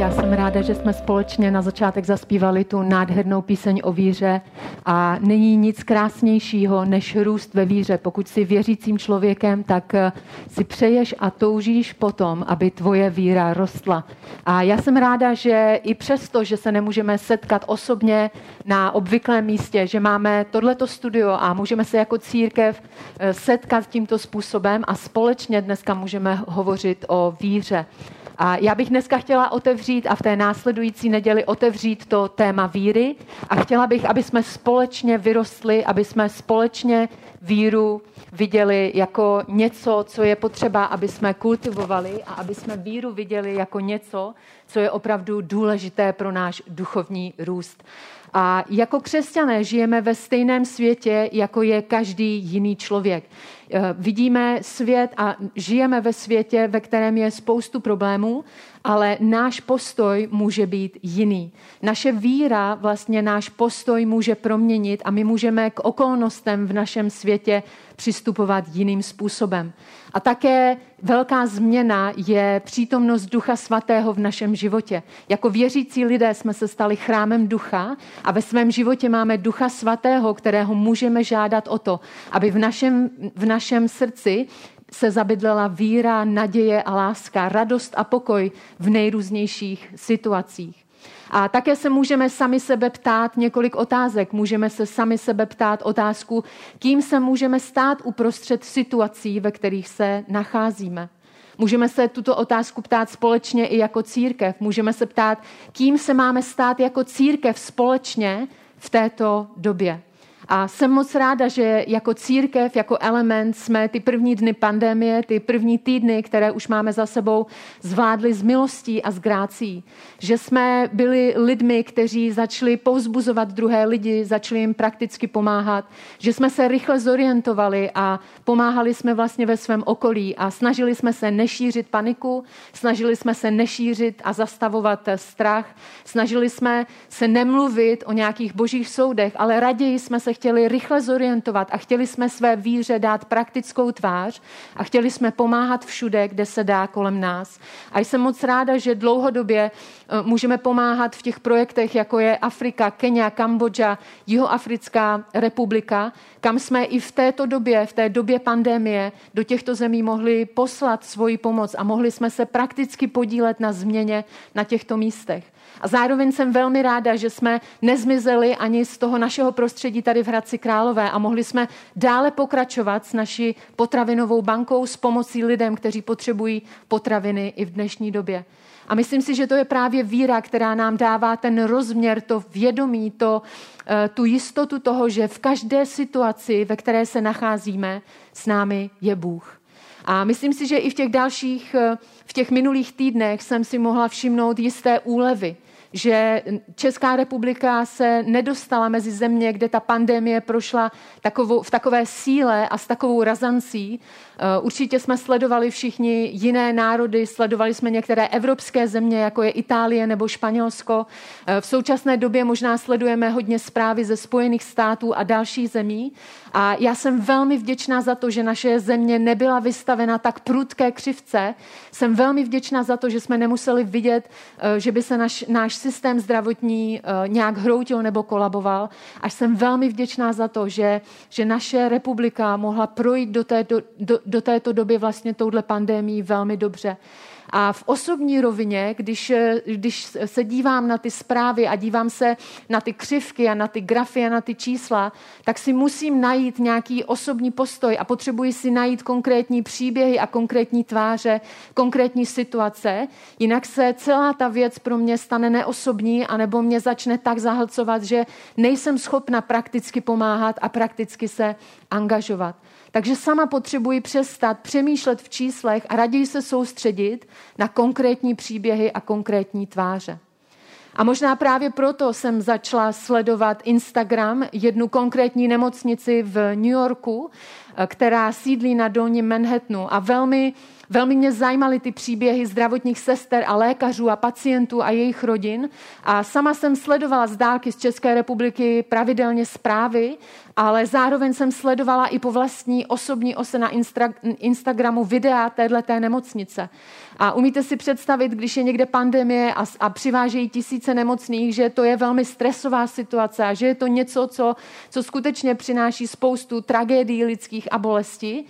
Já jsem ráda, že jsme společně na začátek zaspívali tu nádhernou píseň o víře a není nic krásnějšího, než růst ve víře. Pokud jsi věřícím člověkem, tak eh, si přeješ a toužíš potom, aby tvoje víra rostla. A já jsem ráda, že i přesto, že se nemůžeme setkat osobně na obvyklém místě, že máme tohleto studio a můžeme se jako církev eh, setkat tímto způsobem a společně dneska můžeme hovořit o víře. A já bych dneska chtěla otevřít a v té následující neděli otevřít to téma víry a chtěla bych, aby jsme společně vyrostli, aby jsme společně víru viděli jako něco, co je potřeba, aby jsme kultivovali a aby jsme víru viděli jako něco, co je opravdu důležité pro náš duchovní růst. A jako křesťané žijeme ve stejném světě, jako je každý jiný člověk. Eh, vidíme svět a žijeme ve světě, ve kterém je spoustu problémů, ale náš postoj může být jiný. Naše víra vlastně náš postoj může proměnit a my můžeme k okolnostem v našem světě přistupovat jiným způsobem. A také velká změna je přítomnost Ducha Svatého v našem životě. Jako věřící lidé jsme se stali chrámem Ducha a ve svém životě máme Ducha Svatého, kterého můžeme žádat o to, aby v našem, v našem srdci se zabydlela víra, naděje a láska, radost a pokoj v nejrůznějších situacích. A také se můžeme sami sebe ptát několik otázek. Můžeme se sami sebe ptát otázku, kým se můžeme stát uprostřed situací, ve kterých se nacházíme. Můžeme se tuto otázku ptát společně i jako církev. Můžeme se ptát, kým se máme stát jako církev společně v této době. A jsem moc ráda, že jako církev, jako element jsme ty první dny pandemie, ty první týdny, které už máme za sebou, zvládli s milostí a s grácí. Že jsme byli lidmi, kteří začali povzbuzovat druhé lidi, začali jim prakticky pomáhat, že jsme se rychle zorientovali a pomáhali jsme vlastně ve svém okolí a snažili jsme se nešířit paniku, snažili jsme se nešířit a zastavovat strach, snažili jsme se nemluvit o nějakých božích soudech, ale raději jsme se chtěli rychle zorientovat a chtěli jsme své víře dát praktickou tvář a chtěli jsme pomáhat všude, kde se dá kolem nás. A jsem moc ráda, že dlouhodobě eh, můžeme pomáhat v těch projektech, jako je Afrika, Kenia, Kambodža, Jihoafrická republika, kam jsme i v této době, v té době pandemie, do těchto zemí mohli poslat svoji pomoc a mohli jsme se prakticky podílet na změně na těchto místech. A zároveň jsem velmi ráda, že jsme nezmizeli ani z toho našeho prostředí tady v Hradci Králové a mohli jsme dále pokračovat s naší potravinovou bankou s pomocí lidem, kteří potřebují potraviny i v dnešní době. A myslím si, že to je právě víra, která nám dává ten rozměr, to vědomí, to, eh, tu jistotu toho, že v každé situaci, ve které se nacházíme, s námi je Bůh. A myslím si, že i v těch dalších, eh, v těch minulých týdnech jsem si mohla všimnout jisté úlevy že Česká republika se nedostala mezi země, kde ta pandemie prošla takovou, v takové síle a s takovou razancí. Eh, určitě jsme sledovali všichni jiné národy, sledovali jsme některé evropské země, jako je Itálie nebo Španělsko. Eh, v současné době možná sledujeme hodně zprávy ze Spojených států a dalších zemí. A já jsem velmi vděčná za to, že naše země nebyla vystavena tak prudké křivce. Jsem velmi vděčná za to, že jsme nemuseli vidět, eh, že by se naš, náš systém zdravotní nějak hroutil nebo kolaboval. A jsem velmi vděčná za to, že, že naše republika mohla projít do, té, do, do, do této doby vlastně touhle pandemii velmi dobře. A v osobní rovině, když, když se dívám na ty zprávy a dívám se na ty křivky a na ty grafy a na ty čísla, tak si musím najít nějaký osobní postoj a potřebuji si najít konkrétní příběhy a konkrétní tváře, konkrétní situace, jinak se celá ta věc pro mě stane neosobní anebo mě začne tak zahlcovat, že nejsem schopna prakticky pomáhat a prakticky se angažovat. Takže sama potřebuji přestat přemýšlet v číslech a raději se soustředit na konkrétní příběhy a konkrétní tváře. A možná právě proto jsem začala sledovat Instagram, jednu konkrétní nemocnici v New Yorku, eh, která sídlí na dolním Manhattanu a velmi Velmi mě zajímaly ty příběhy zdravotních sester a lékařů a pacientů a jejich rodin. A sama jsem sledovala z dálky z České republiky pravidelně zprávy, ale zároveň jsem sledovala i po vlastní osobní ose na Instagramu videa téhleté nemocnice. A umíte si představit, když je někde pandemie a, a přivážejí tisíce nemocných, že to je velmi stresová situace a že je to něco, co, co skutečně přináší spoustu tragédií lidských a bolestí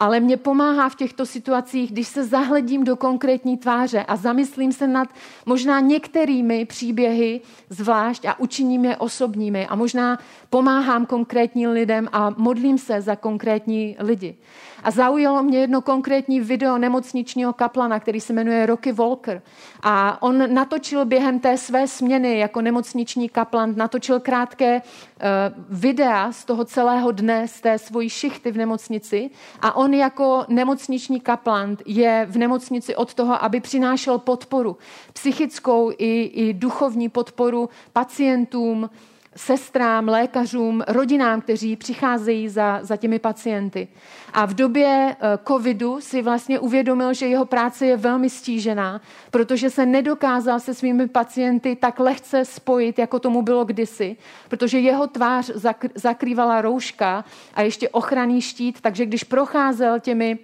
ale mě pomáhá v těchto situacích, když se zahledím do konkrétní tváře a zamyslím se nad možná některými příběhy zvlášť a učiním je osobními a možná pomáhám konkrétním lidem a modlím se za konkrétní lidi. A zaujalo mě jedno konkrétní video nemocničního kaplana, který se jmenuje Rocky Walker. A on natočil během té své směny jako nemocniční kaplan, natočil krátké uh, videa z toho celého dne, z té svojí šichty v nemocnici. A on jako nemocniční kaplan je v nemocnici od toho, aby přinášel podporu, psychickou i, i duchovní podporu pacientům, sestrám, lékařům, rodinám, kteří přicházejí za, za těmi pacienty. A v době eh, covidu si vlastně uvědomil, že jeho práce je velmi stížená, protože se nedokázal se svými pacienty tak lehce spojit, jako tomu bylo kdysi, protože jeho tvář zakrývala rouška a ještě ochranný štít, takže když procházel těmi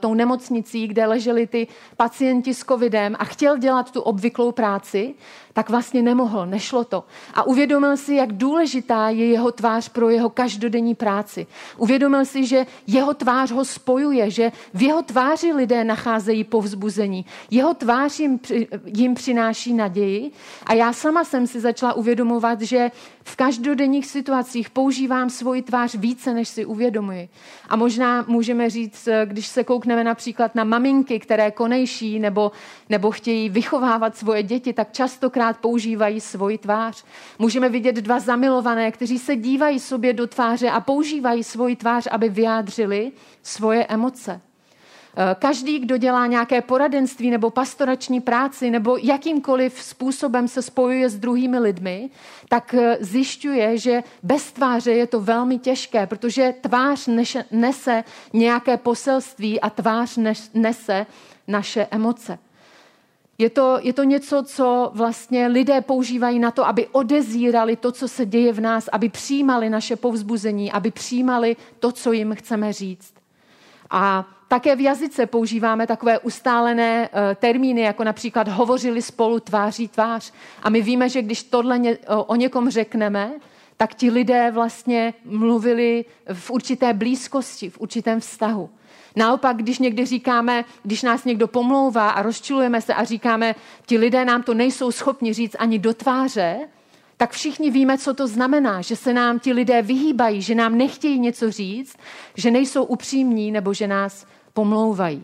tou nemocnicí, kde leželi ty pacienti s covidem a chtěl dělat tu obvyklou práci, tak vlastně nemohl, nešlo to. A uvědomil si, jak důležitá je jeho tvář pro jeho každodenní práci. Uvědomil si, že jeho tvář ho spojuje, že v jeho tváři lidé nacházejí povzbuzení. Jeho tvář jim, jim přináší naději. A já sama jsem si začala uvědomovat, že v každodenních situacích používám svoji tvář více, než si uvědomuji. A možná můžeme říct, když se koukneme například na maminky, které konejší nebo, nebo chtějí vychovávat svoje děti, tak častokrát používají svoji tvář. Můžeme vidět dva zamilované, kteří se dívají sobě do tváře a používají svoji tvář, aby vyjádřili svoje emoce. Eh, každý, kdo dělá nějaké poradenství nebo pastorační práci nebo jakýmkoliv způsobem se spojuje s druhými lidmi, tak eh, zjišťuje, že bez tváře je to velmi těžké, protože tvář nese nějaké poselství a tvář nese naše emoce. Je to, je to něco, co vlastně lidé používají na to, aby odezírali to, co se děje v nás, aby přijímali naše povzbuzení, aby přijímali to, co jim chceme říct. A také v jazyce používáme takové ustálené eh, termíny, jako například hovořili spolu tváří tvář. A my víme, že když tohle o někom řekneme, tak ti lidé vlastně mluvili v určité blízkosti, v určitém vztahu. Naopak, když někdy říkáme, když nás někdo pomlouvá a rozčilujeme se a říkáme, ti lidé nám to nejsou schopni říct ani do tváře, tak všichni víme, co to znamená, že se nám ti lidé vyhýbají, že nám nechtějí něco říct, že nejsou upřímní nebo že nás pomlouvají.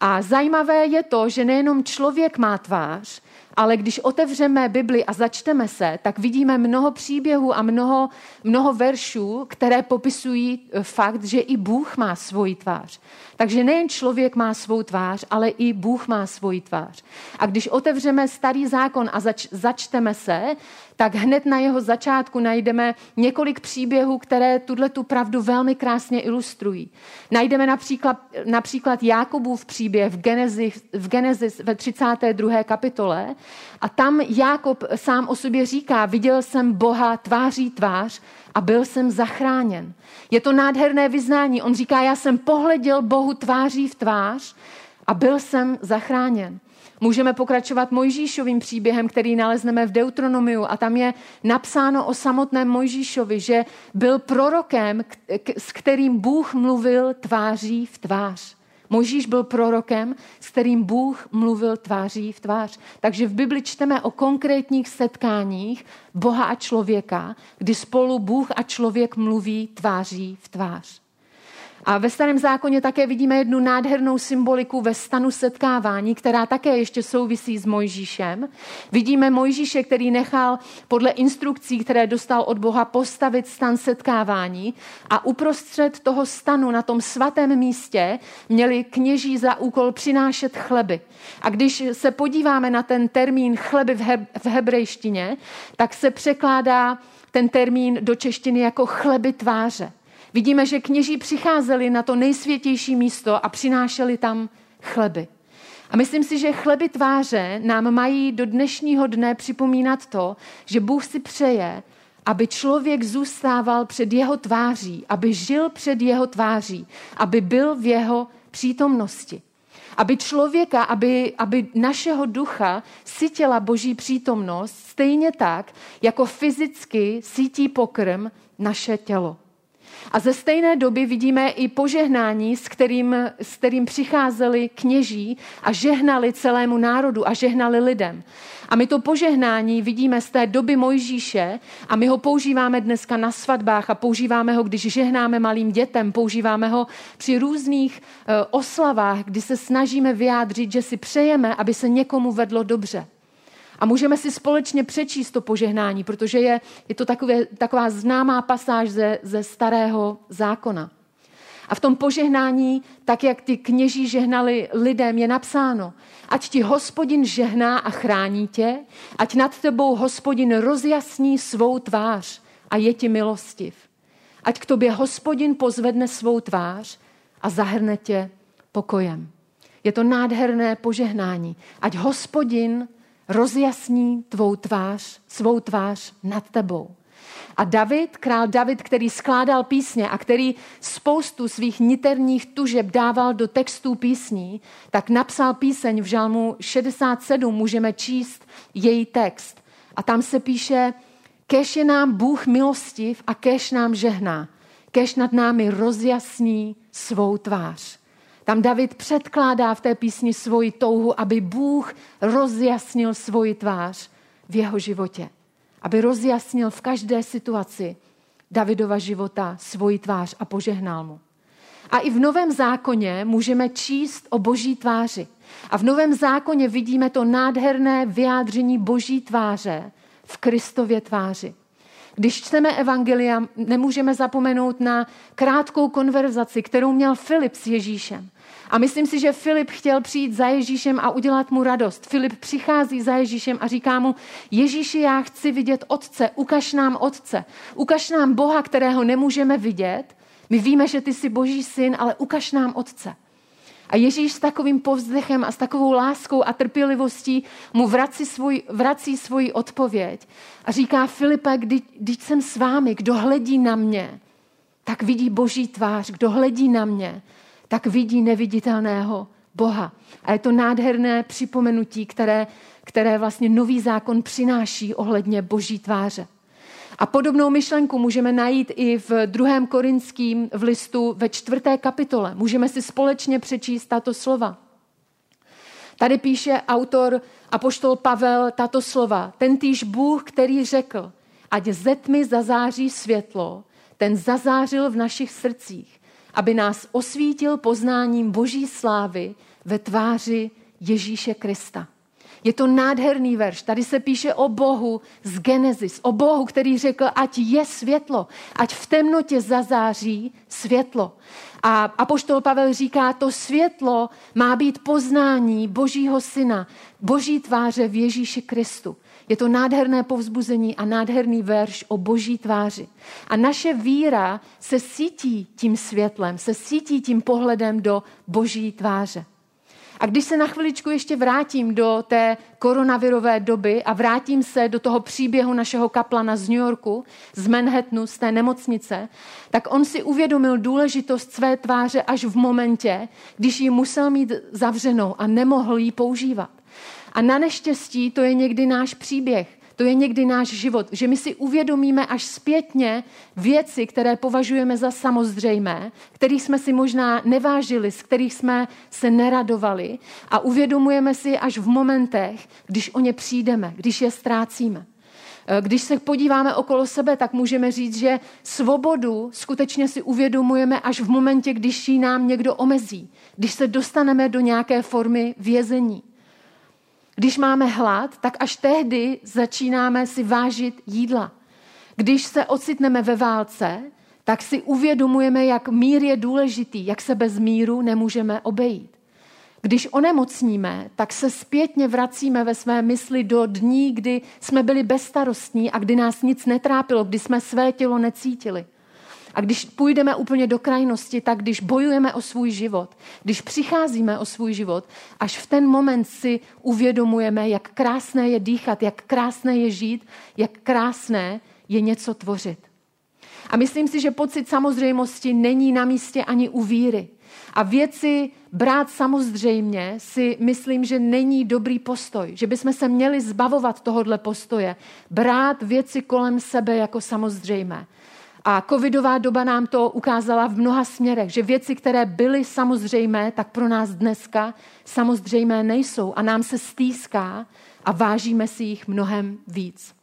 A zajímavé je to, že nejenom člověk má tvář, ale když otevřeme Bibli a začteme se, tak vidíme mnoho příběhů a mnoho, mnoho veršů, které popisují eh, fakt, že i Bůh má svoji tvář. Takže nejen člověk má svou tvář, ale i Bůh má svoji tvář. A když otevřeme starý zákon a zač, začteme se, tak hned na jeho začátku najdeme několik příběhů, které tuhle tu pravdu velmi krásně ilustrují. Najdeme například, například Jákobův příběh v Genesis, v Genesis ve 32. kapitole a tam Jákob sám o sobě říká, viděl jsem Boha tváří tvář a byl jsem zachráněn. Je to nádherné vyznání. On říká, já jsem pohleděl Bohu tváří v tvář a byl jsem zachráněn. Můžeme pokračovat Mojžíšovým příběhem, který nalezneme v Deuteronomiu a tam je napsáno o samotném Mojžíšovi, že byl prorokem, s kterým Bůh mluvil tváří v tvář. Mojžíš byl prorokem, s kterým Bůh mluvil tváří v tvář. Takže v Bibli čteme o konkrétních setkáních Boha a člověka, kdy spolu Bůh a člověk mluví tváří v tvář. A ve starém zákoně také vidíme jednu nádhernou symboliku ve stanu setkávání, která také ještě souvisí s Mojžíšem. Vidíme Mojžíše, který nechal podle instrukcí, které dostal od Boha, postavit stan setkávání a uprostřed toho stanu na tom svatém místě měli kněží za úkol přinášet chleby. A když se podíváme na ten termín chleby v, heb- v hebrejštině, tak se překládá ten termín do češtiny jako chleby tváře. Vidíme, že kněží přicházeli na to nejsvětější místo a přinášeli tam chleby. A myslím si, že chleby tváře nám mají do dnešního dne připomínat to, že Bůh si přeje, aby člověk zůstával před jeho tváří, aby žil před jeho tváří, aby byl v jeho přítomnosti. Aby člověka, aby, aby našeho ducha sytila boží přítomnost stejně tak, jako fyzicky sítí pokrm naše tělo. A ze stejné doby vidíme i požehnání, s kterým, s kterým přicházeli kněží a žehnali celému národu a žehnali lidem. A my to požehnání vidíme z té doby Mojžíše a my ho používáme dneska na svatbách a používáme ho, když žehnáme malým dětem, používáme ho při různých eh, oslavách, kdy se snažíme vyjádřit, že si přejeme, aby se někomu vedlo dobře. A můžeme si společně přečíst to požehnání, protože je, je to takové, taková známá pasáž ze, ze starého zákona. A v tom požehnání, tak jak ty kněží žehnali lidem, je napsáno, ať ti hospodin žehná a chrání tě, ať nad tebou hospodin rozjasní svou tvář a je ti milostiv. Ať k tobě hospodin pozvedne svou tvář a zahrne tě pokojem. Je to nádherné požehnání. Ať hospodin rozjasní tvou tvář, svou tvář nad tebou. A David, král David, který skládal písně a který spoustu svých niterních tužeb dával do textů písní, tak napsal píseň v žalmu 67, můžeme číst její text. A tam se píše, kež je nám Bůh milostiv a kež nám žehná, kež nad námi rozjasní svou tvář. Tam David předkládá v té písni svoji touhu, aby Bůh rozjasnil svoji tvář v jeho životě. Aby rozjasnil v každé situaci Davidova života svoji tvář a požehnal mu. A i v Novém zákoně můžeme číst o boží tváři. A v Novém zákoně vidíme to nádherné vyjádření boží tváře v Kristově tváři. Když čteme Evangelia, nemůžeme zapomenout na krátkou konverzaci, kterou měl Filip s Ježíšem. A myslím si, že Filip chtěl přijít za Ježíšem a udělat mu radost. Filip přichází za Ježíšem a říká mu, Ježíši, já chci vidět Otce, ukaž nám Otce, ukaž nám Boha, kterého nemůžeme vidět. My víme, že ty jsi Boží syn, ale ukaž nám Otce. A Ježíš s takovým povzdechem a s takovou láskou a trpělivostí mu vrací, svůj, vrací svoji odpověď a říká Filipe, když jsem s vámi, kdo hledí na mě, tak vidí boží tvář, kdo hledí na mě, tak vidí neviditelného Boha. A je to nádherné připomenutí, které, které vlastně nový zákon přináší ohledně boží tváře. A podobnou myšlenku můžeme najít i v druhém korinským v listu ve čtvrté kapitole. Můžeme si společně přečíst tato slova. Tady píše autor apoštol Pavel tato slova. Ten týž Bůh, který řekl, ať ze tmy zazáří světlo, ten zazářil v našich srdcích, aby nás osvítil poznáním boží slávy ve tváři Ježíše Krista. Je to nádherný verš. Tady se píše o Bohu z Genesis, o Bohu, který řekl, ať je světlo, ať v temnotě zazáří světlo. A apoštol Pavel říká, to světlo má být poznání Božího syna, Boží tváře v Ježíši Kristu. Je to nádherné povzbuzení a nádherný verš o boží tváři. A naše víra se sítí tím světlem, se sítí tím pohledem do boží tváře. A když se na chviličku ještě vrátím do té koronavirové doby a vrátím se do toho příběhu našeho kaplana z New Yorku, z Manhattanu, z té nemocnice, tak on si uvědomil důležitost své tváře až v momentě, když ji musel mít zavřenou a nemohl ji používat. A na neštěstí to je někdy náš příběh. To je někdy náš život, že my si uvědomíme až zpětně věci, které považujeme za samozřejmé, kterých jsme si možná nevážili, z kterých jsme se neradovali a uvědomujeme si až v momentech, když o ně přijdeme, když je ztrácíme. Eh, když se podíváme okolo sebe, tak můžeme říct, že svobodu skutečně si uvědomujeme až v momentě, když ji nám někdo omezí, když se dostaneme do nějaké formy vězení. Když máme hlad, tak až tehdy začínáme si vážit jídla. Když se ocitneme ve válce, tak si uvědomujeme, jak mír je důležitý, jak se bez míru nemůžeme obejít. Když onemocníme, tak se zpětně vracíme ve své mysli do dní, kdy jsme byli bezstarostní a kdy nás nic netrápilo, kdy jsme své tělo necítili. A když půjdeme úplně do krajnosti, tak když bojujeme o svůj život, když přicházíme o svůj život, až v ten moment si uvědomujeme, jak krásné je dýchat, jak krásné je žít, jak krásné je něco tvořit. A myslím si, že pocit samozřejmosti není na místě ani u víry. A věci brát samozřejmě si myslím, že není dobrý postoj. Že bychom se měli zbavovat tohohle postoje. Brát věci kolem sebe jako samozřejmé. A covidová doba nám to ukázala v mnoha směrech, že věci, které byly samozřejmé, tak pro nás dneska samozřejmé nejsou a nám se stýská a vážíme si jich mnohem víc.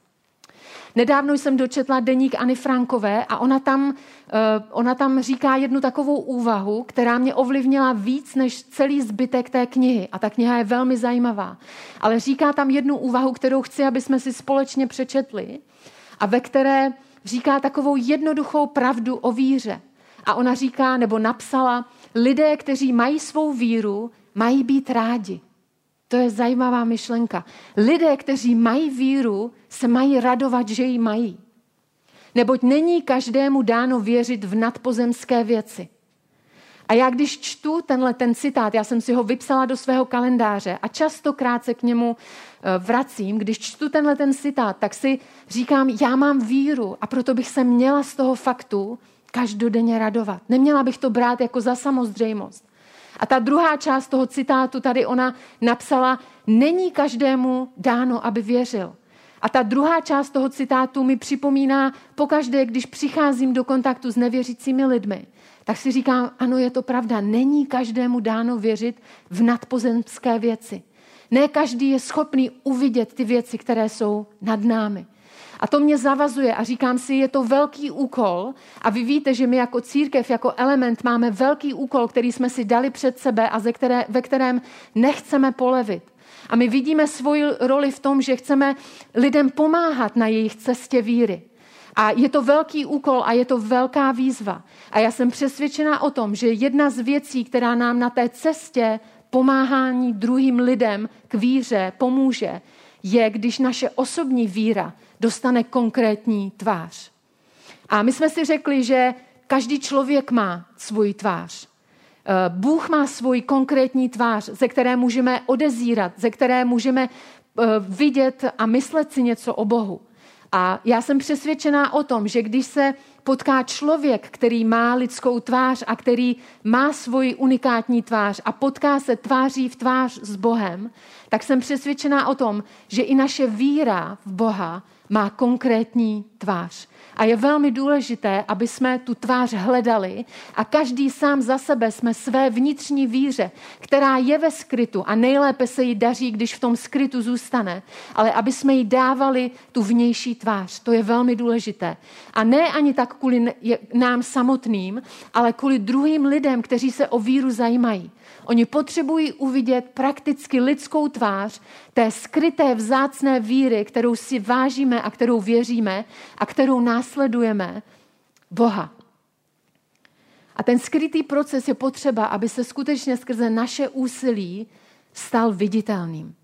Nedávno jsem dočetla deník Ani Frankové a ona tam, eh, ona tam říká jednu takovou úvahu, která mě ovlivnila víc než celý zbytek té knihy. A ta kniha je velmi zajímavá. Ale říká tam jednu úvahu, kterou chci, aby jsme si společně přečetli a ve které říká takovou jednoduchou pravdu o víře. A ona říká, nebo napsala, lidé, kteří mají svou víru, mají být rádi. To je zajímavá myšlenka. Lidé, kteří mají víru, se mají radovat, že ji mají. Neboť není každému dáno věřit v nadpozemské věci. A já když čtu tenhle ten citát, já jsem si ho vypsala do svého kalendáře a častokrát se k němu eh, vracím, když čtu tenhle ten citát, tak si říkám, já mám víru a proto bych se měla z toho faktu každodenně radovat. Neměla bych to brát jako za samozřejmost. A ta druhá část toho citátu tady ona napsala, není každému dáno, aby věřil. A ta druhá část toho citátu mi připomíná pokaždé, když přicházím do kontaktu s nevěřícími lidmi, tak si říkám, ano, je to pravda, není každému dáno věřit v nadpozemské věci. Ne každý je schopný uvidět ty věci, které jsou nad námi. A to mě zavazuje a říkám si, je to velký úkol a vy víte, že my jako církev, jako element máme velký úkol, který jsme si dali před sebe a ze které, ve kterém nechceme polevit. A my vidíme svoji roli v tom, že chceme lidem pomáhat na jejich cestě víry. A je to velký úkol a je to velká výzva. A já jsem přesvědčená o tom, že jedna z věcí, která nám na té cestě pomáhání druhým lidem k víře pomůže, je, když naše osobní víra dostane konkrétní tvář. A my jsme si řekli, že každý člověk má svůj tvář. Eh, Bůh má svůj konkrétní tvář, ze které můžeme odezírat, ze které můžeme eh, vidět a myslet si něco o Bohu. A já jsem přesvědčená o tom, že když se potká člověk, který má lidskou tvář a který má svoji unikátní tvář a potká se tváří v tvář s Bohem, tak jsem přesvědčená o tom, že i naše víra v Boha má konkrétní tvář. A je velmi důležité, aby jsme tu tvář hledali a každý sám za sebe jsme své vnitřní víře, která je ve skrytu a nejlépe se jí daří, když v tom skrytu zůstane, ale aby jsme jí dávali tu vnější tvář. To je velmi důležité. A ne ani tak kvůli nám samotným, ale kvůli druhým lidem, kteří se o víru zajímají. Oni potřebují uvidět prakticky lidskou tvář té skryté vzácné víry, kterou si vážíme a kterou věříme a kterou následujeme Boha. A ten skrytý proces je potřeba, aby se skutečně skrze naše úsilí stal viditelným.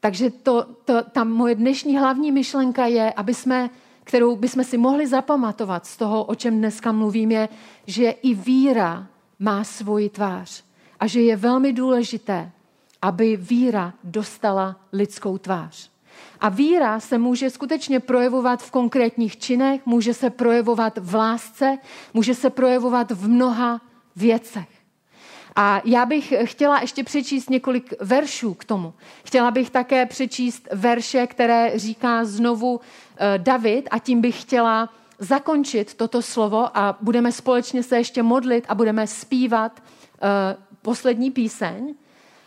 Takže to, to, ta moje dnešní hlavní myšlenka je, aby jsme, kterou bychom si mohli zapamatovat z toho, o čem dneska mluvím, je, že i víra má svoji tvář a že je velmi důležité, aby víra dostala lidskou tvář. A víra se může skutečně projevovat v konkrétních činech, může se projevovat v lásce, může se projevovat v mnoha věcech. A já bych chtěla ještě přečíst několik veršů k tomu. Chtěla bych také přečíst verše, které říká znovu eh, David a tím bych chtěla zakončit toto slovo a budeme společně se ještě modlit a budeme zpívat eh, poslední píseň.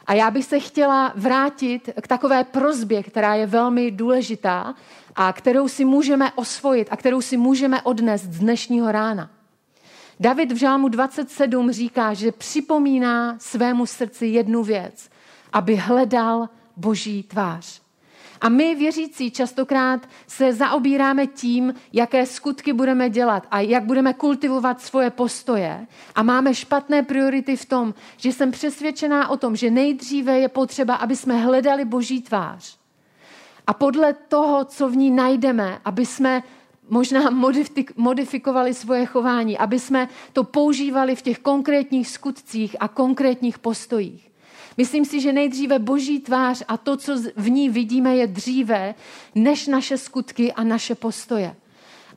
A já bych se chtěla vrátit k takové prozbě, která je velmi důležitá a kterou si můžeme osvojit a kterou si můžeme odnést z dnešního rána. David v Žálmu 27 říká, že připomíná svému srdci jednu věc, aby hledal boží tvář. A my, věřící, častokrát se zaobíráme tím, jaké skutky budeme dělat a jak budeme kultivovat svoje postoje. A máme špatné priority v tom, že jsem přesvědčená o tom, že nejdříve je potřeba, aby jsme hledali Boží tvář. A podle toho, co v ní najdeme, aby jsme možná modifikovali svoje chování, aby jsme to používali v těch konkrétních skutcích a konkrétních postojích. Myslím si, že nejdříve boží tvář a to, co v ní vidíme, je dříve než naše skutky a naše postoje.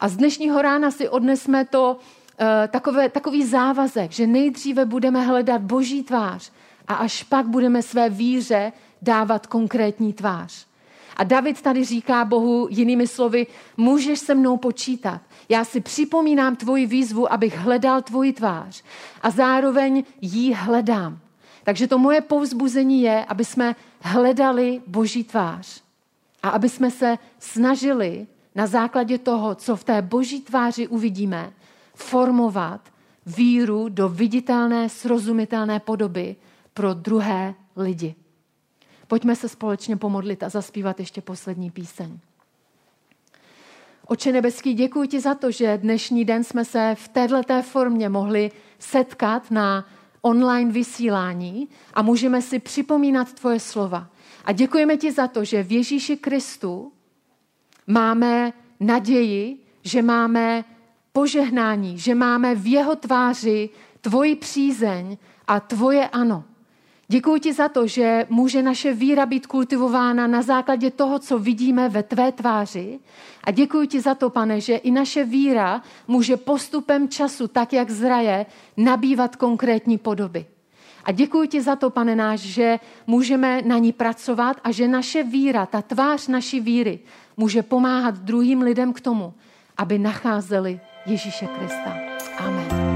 A z dnešního rána si odnesme to uh, takové, takový závazek, že nejdříve budeme hledat boží tvář a až pak budeme své víře dávat konkrétní tvář. A David tady říká Bohu jinými slovy, můžeš se mnou počítat. Já si připomínám tvoji výzvu, abych hledal tvoji tvář a zároveň jí hledám. Takže to moje povzbuzení je, aby jsme hledali Boží tvář a aby jsme se snažili na základě toho, co v té Boží tváři uvidíme, formovat víru do viditelné, srozumitelné podoby pro druhé lidi. Pojďme se společně pomodlit a zaspívat ještě poslední píseň. Oče nebeský, děkuji ti za to, že dnešní den jsme se v této formě mohli setkat na online vysílání a můžeme si připomínat tvoje slova. A děkujeme ti za to, že v Ježíši Kristu máme naději, že máme požehnání, že máme v jeho tváři tvoji přízeň a tvoje ano. Děkuji ti za to, že může naše víra být kultivována na základě toho, co vidíme ve tvé tváři. A děkuji ti za to, pane, že i naše víra může postupem času, tak jak zraje, nabývat konkrétní podoby. A děkuji ti za to, pane náš, že můžeme na ní pracovat a že naše víra, ta tvář naší víry, může pomáhat druhým lidem k tomu, aby nacházeli Ježíše Krista. Amen.